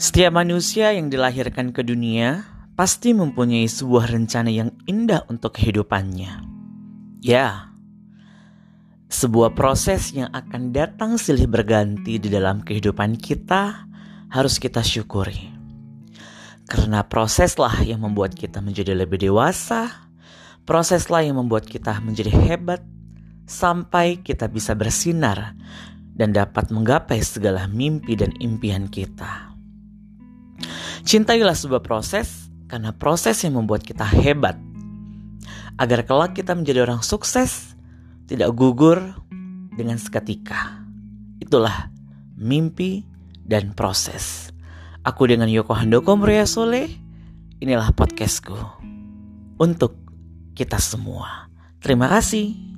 Setiap manusia yang dilahirkan ke dunia pasti mempunyai sebuah rencana yang indah untuk kehidupannya. Ya, sebuah proses yang akan datang silih berganti di dalam kehidupan kita harus kita syukuri. Karena proseslah yang membuat kita menjadi lebih dewasa, proseslah yang membuat kita menjadi hebat, sampai kita bisa bersinar dan dapat menggapai segala mimpi dan impian kita. Cintailah sebuah proses karena proses yang membuat kita hebat. Agar kelak kita menjadi orang sukses, tidak gugur dengan seketika. Itulah mimpi dan proses. Aku dengan Yoko Handoko Muria Soleh, inilah podcastku untuk kita semua. Terima kasih.